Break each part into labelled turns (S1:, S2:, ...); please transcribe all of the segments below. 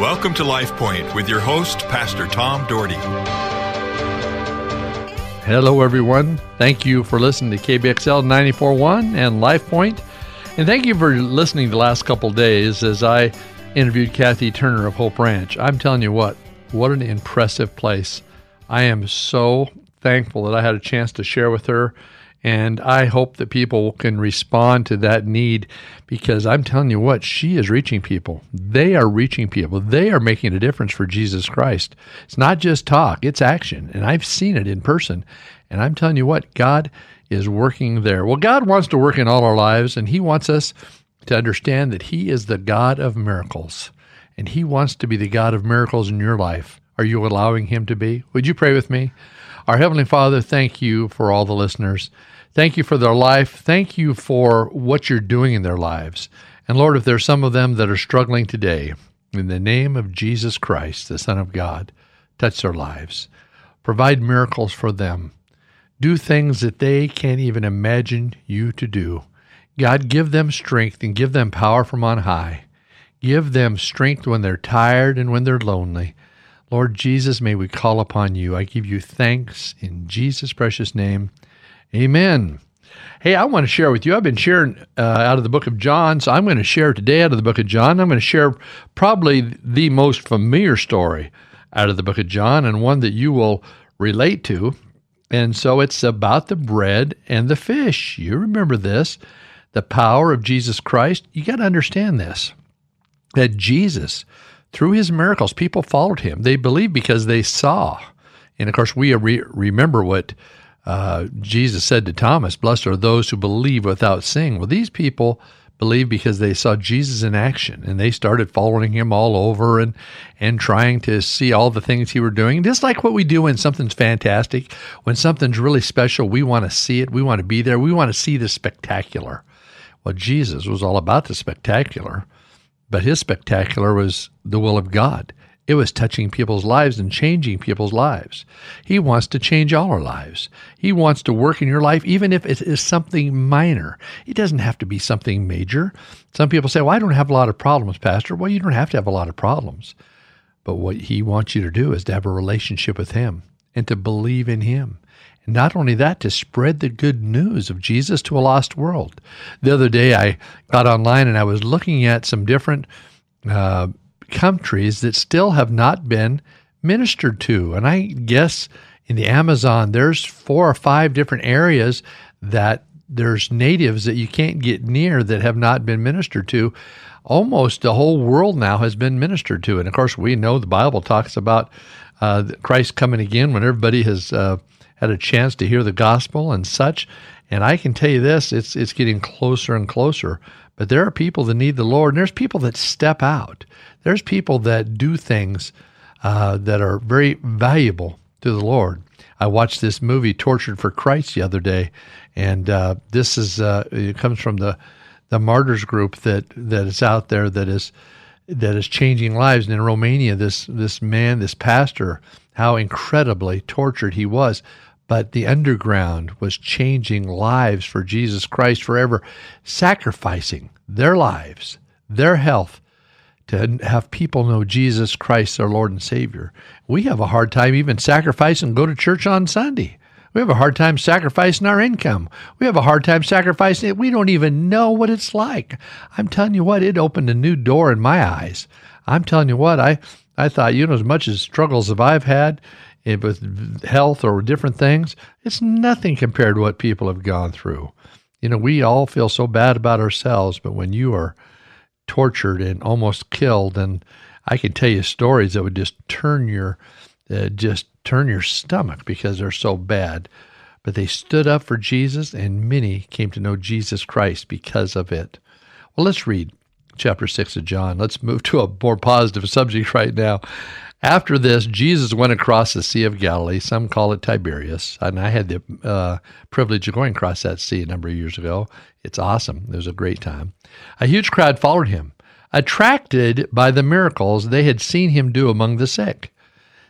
S1: Welcome to Life Point with your host, Pastor Tom Dougherty.
S2: Hello, everyone. Thank you for listening to KBXL 94.1 and Life Point. And thank you for listening the last couple days as I interviewed Kathy Turner of Hope Ranch. I'm telling you what, what an impressive place. I am so thankful that I had a chance to share with her and I hope that people can respond to that need because I'm telling you what, she is reaching people. They are reaching people. They are making a difference for Jesus Christ. It's not just talk, it's action. And I've seen it in person. And I'm telling you what, God is working there. Well, God wants to work in all our lives, and He wants us to understand that He is the God of miracles. And He wants to be the God of miracles in your life. Are you allowing Him to be? Would you pray with me? Our Heavenly Father, thank you for all the listeners. Thank you for their life. Thank you for what you're doing in their lives. And Lord, if there's some of them that are struggling today, in the name of Jesus Christ, the Son of God, touch their lives. Provide miracles for them. Do things that they can't even imagine you to do. God, give them strength and give them power from on high. Give them strength when they're tired and when they're lonely. Lord Jesus, may we call upon you. I give you thanks in Jesus' precious name. Amen. Hey, I want to share with you. I've been sharing uh, out of the book of John, so I'm going to share today out of the book of John. I'm going to share probably the most familiar story out of the book of John and one that you will relate to. And so it's about the bread and the fish. You remember this the power of Jesus Christ. You got to understand this that Jesus, through his miracles, people followed him. They believed because they saw. And of course, we re- remember what uh, Jesus said to Thomas, Blessed are those who believe without seeing. Well, these people believed because they saw Jesus in action and they started following him all over and and trying to see all the things he were doing. Just like what we do when something's fantastic, when something's really special, we want to see it, we want to be there, we want to see the spectacular. Well, Jesus was all about the spectacular, but his spectacular was the will of God. It was touching people's lives and changing people's lives. He wants to change all our lives. He wants to work in your life, even if it is something minor. It doesn't have to be something major. Some people say, Well, I don't have a lot of problems, Pastor. Well, you don't have to have a lot of problems. But what he wants you to do is to have a relationship with him and to believe in him. Not only that, to spread the good news of Jesus to a lost world. The other day, I got online and I was looking at some different uh, countries that still have not been ministered to. And I guess in the Amazon, there's four or five different areas that there's natives that you can't get near that have not been ministered to. Almost the whole world now has been ministered to. And of course, we know the Bible talks about uh, Christ coming again when everybody has uh, had a chance to hear the gospel and such. And I can tell you this, it's it's getting closer and closer. But there are people that need the Lord, and there's people that step out. There's people that do things uh, that are very valuable to the Lord. I watched this movie, Tortured for Christ, the other day, and uh, this is uh, it comes from the the martyrs group that that is out there that is that is changing lives. And in Romania, this this man, this pastor, how incredibly tortured he was, but the underground was changing lives for Jesus Christ forever, sacrificing their lives, their health to have people know Jesus Christ, their Lord and Savior. We have a hard time even sacrificing go to church on Sunday. We have a hard time sacrificing our income. We have a hard time sacrificing it. We don't even know what it's like. I'm telling you what, it opened a new door in my eyes. I'm telling you what, I, I thought, you know, as much as struggles as I've had with health or different things, it's nothing compared to what people have gone through. You know, we all feel so bad about ourselves, but when you are tortured and almost killed. And I can tell you stories that would just turn your uh, just turn your stomach because they're so bad. But they stood up for Jesus, and many came to know Jesus Christ because of it. Well, let's read chapter 6 of John. Let's move to a more positive subject right now. After this, Jesus went across the Sea of Galilee. Some call it Tiberias. And I had the uh, privilege of going across that sea a number of years ago. It's awesome. It was a great time. A huge crowd followed him, attracted by the miracles they had seen him do among the sick.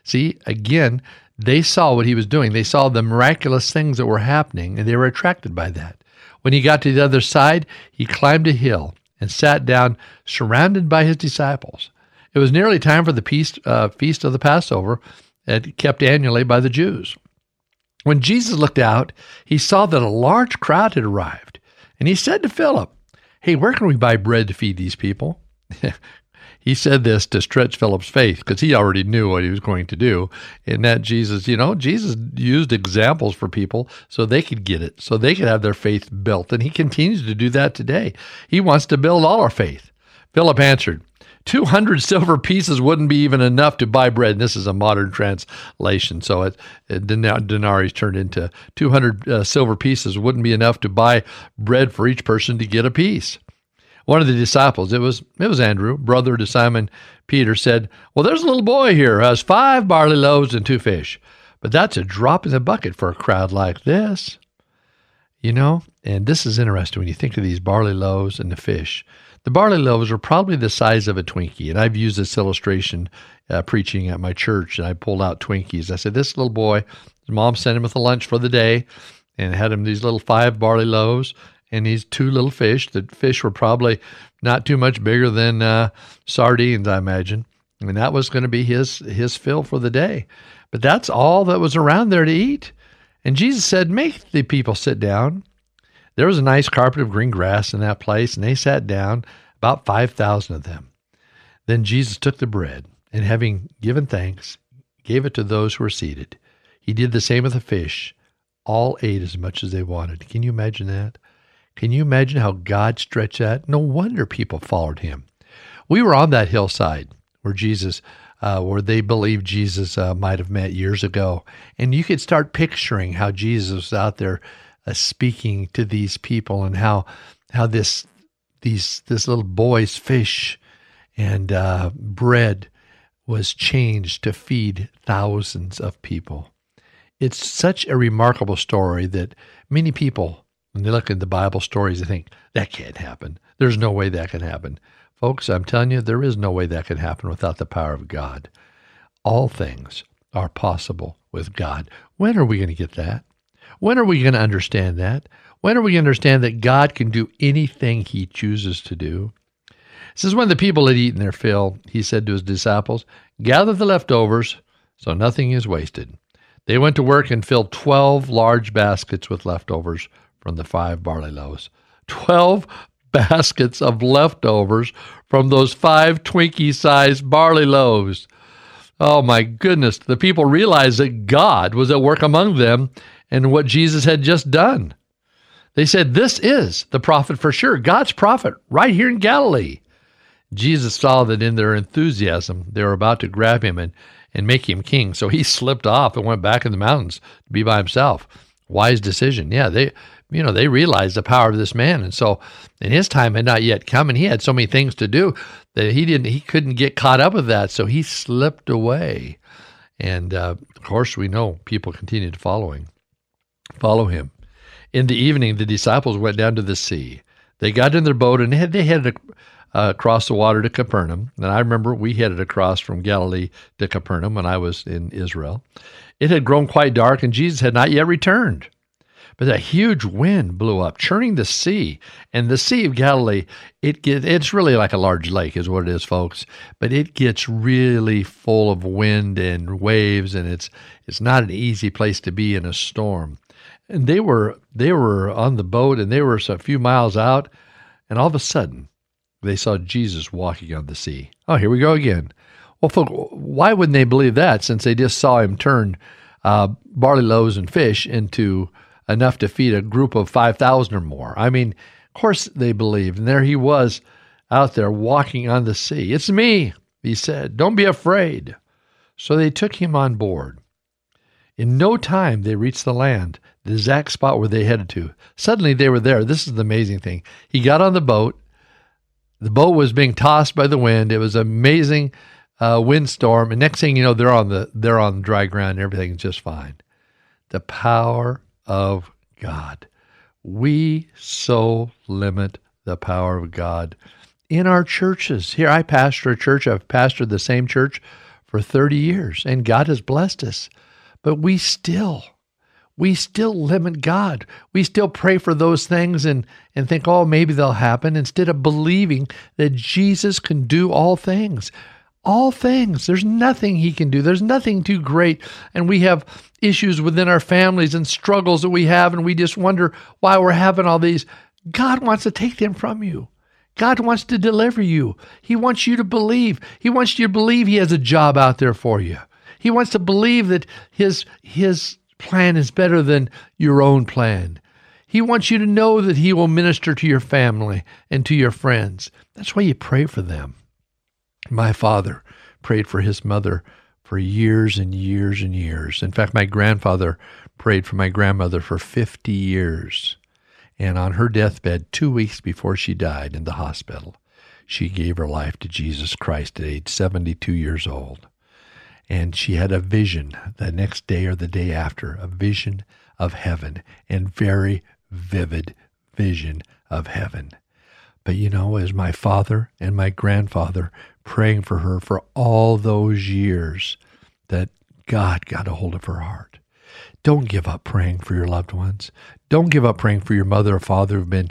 S2: See, again, they saw what he was doing. They saw the miraculous things that were happening, and they were attracted by that. When he got to the other side, he climbed a hill and sat down, surrounded by his disciples. It was nearly time for the feast, uh, feast of the Passover, kept annually by the Jews. When Jesus looked out, he saw that a large crowd had arrived, and he said to Philip, Hey, where can we buy bread to feed these people? he said this to stretch Philip's faith because he already knew what he was going to do. And that Jesus, you know, Jesus used examples for people so they could get it, so they could have their faith built. And he continues to do that today. He wants to build all our faith. Philip answered, 200 silver pieces wouldn't be even enough to buy bread. And this is a modern translation. So it, it denarii turned into 200 uh, silver pieces wouldn't be enough to buy bread for each person to get a piece. One of the disciples, it was it was Andrew, brother to Simon Peter, said, "Well, there's a little boy here who has five barley loaves and two fish, but that's a drop in the bucket for a crowd like this." You know, and this is interesting when you think of these barley loaves and the fish. The barley loaves were probably the size of a Twinkie. And I've used this illustration uh, preaching at my church. And I pulled out Twinkies. I said, This little boy, his mom sent him with a lunch for the day and had him these little five barley loaves and these two little fish. The fish were probably not too much bigger than uh, sardines, I imagine. And that was going to be his, his fill for the day. But that's all that was around there to eat. And Jesus said, Make the people sit down. There was a nice carpet of green grass in that place, and they sat down, about 5,000 of them. Then Jesus took the bread, and having given thanks, gave it to those who were seated. He did the same with the fish. All ate as much as they wanted. Can you imagine that? Can you imagine how God stretched that? No wonder people followed him. We were on that hillside where Jesus, uh, where they believed Jesus uh, might have met years ago. And you could start picturing how Jesus was out there uh, speaking to these people and how how this these this little boy's fish and uh, bread was changed to feed thousands of people. It's such a remarkable story that many people, when they look at the Bible stories, they think that can't happen. There's no way that can happen. Folks, I'm telling you, there is no way that can happen without the power of God. All things are possible with God. When are we going to get that? When are we going to understand that? When are we going to understand that God can do anything he chooses to do? Says, When the people had eaten their fill, he said to his disciples, Gather the leftovers so nothing is wasted. They went to work and filled 12 large baskets with leftovers from the five barley loaves. 12 baskets of leftovers from those five Twinkie sized barley loaves. Oh my goodness. The people realized that God was at work among them and what Jesus had just done. They said, This is the prophet for sure, God's prophet, right here in Galilee. Jesus saw that in their enthusiasm, they were about to grab him and, and make him king. So he slipped off and went back in the mountains to be by himself. Wise decision. Yeah, they you know, they realized the power of this man. And so and his time had not yet come and he had so many things to do that he didn't he couldn't get caught up with that. So he slipped away. And uh, of course we know people continued following follow him. In the evening, the disciples went down to the sea. They got in their boat and they headed uh, across the water to Capernaum. And I remember we headed across from Galilee to Capernaum when I was in Israel. It had grown quite dark and Jesus had not yet returned. But a huge wind blew up, churning the sea. And the Sea of Galilee, it get, it's really like a large lake, is what it is, folks. But it gets really full of wind and waves, and it's it's not an easy place to be in a storm and they were they were on the boat and they were a few miles out. And all of a sudden they saw jesus walking on the sea. Oh here we go again. Well folks, why wouldn't they believe that since they just saw him turn uh, barley loaves and fish into enough to feed a group of 5000 or more? I mean of course they believed. And there he was out there walking on the sea. It's me he said. Don't be afraid. So they took him on board in no time they reached the land the exact spot where they headed to. Suddenly they were there. This is the amazing thing. He got on the boat. The boat was being tossed by the wind. It was an amazing uh, windstorm. And next thing you know, they're on the they're on dry ground. Everything's just fine. The power of God. We so limit the power of God in our churches. Here, I pastor a church. I've pastored the same church for 30 years, and God has blessed us. But we still we still limit God. We still pray for those things and, and think, oh, maybe they'll happen, instead of believing that Jesus can do all things. all things. There's nothing he can do. There's nothing too great. And we have issues within our families and struggles that we have, and we just wonder why we're having all these. God wants to take them from you. God wants to deliver you. He wants you to believe. He wants you to believe He has a job out there for you. He wants to believe that His His plan is better than your own plan. He wants you to know that He will minister to your family and to your friends. That's why you pray for them. My father prayed for his mother for years and years and years. In fact, my grandfather prayed for my grandmother for 50 years. And on her deathbed, two weeks before she died in the hospital, she gave her life to Jesus Christ at age 72 years old. And she had a vision the next day or the day after, a vision of heaven, and very vivid vision of heaven. But you know, as my father and my grandfather praying for her for all those years, that God got a hold of her heart. Don't give up praying for your loved ones. Don't give up praying for your mother or father who've been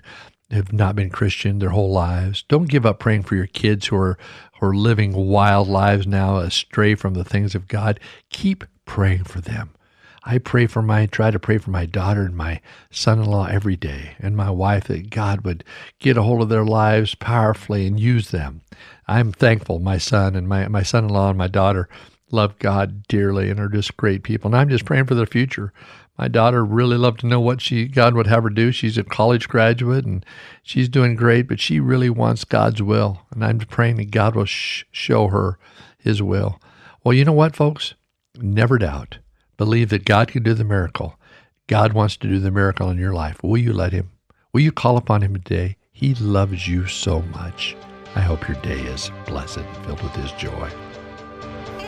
S2: have not been Christian their whole lives. Don't give up praying for your kids who are who are living wild lives now astray from the things of God. Keep praying for them. I pray for my try to pray for my daughter and my son-in-law every day and my wife that God would get a hold of their lives powerfully and use them. I'm thankful my son and my, my son-in-law and my daughter love God dearly and are just great people. And I'm just praying for their future. My daughter really loved to know what she God would have her do. She's a college graduate and she's doing great, but she really wants God's will. And I'm praying that God will sh- show her His will. Well, you know what, folks? Never doubt. Believe that God can do the miracle. God wants to do the miracle in your life. Will you let Him? Will you call upon Him today? He loves you so much. I hope your day is blessed, filled with His joy.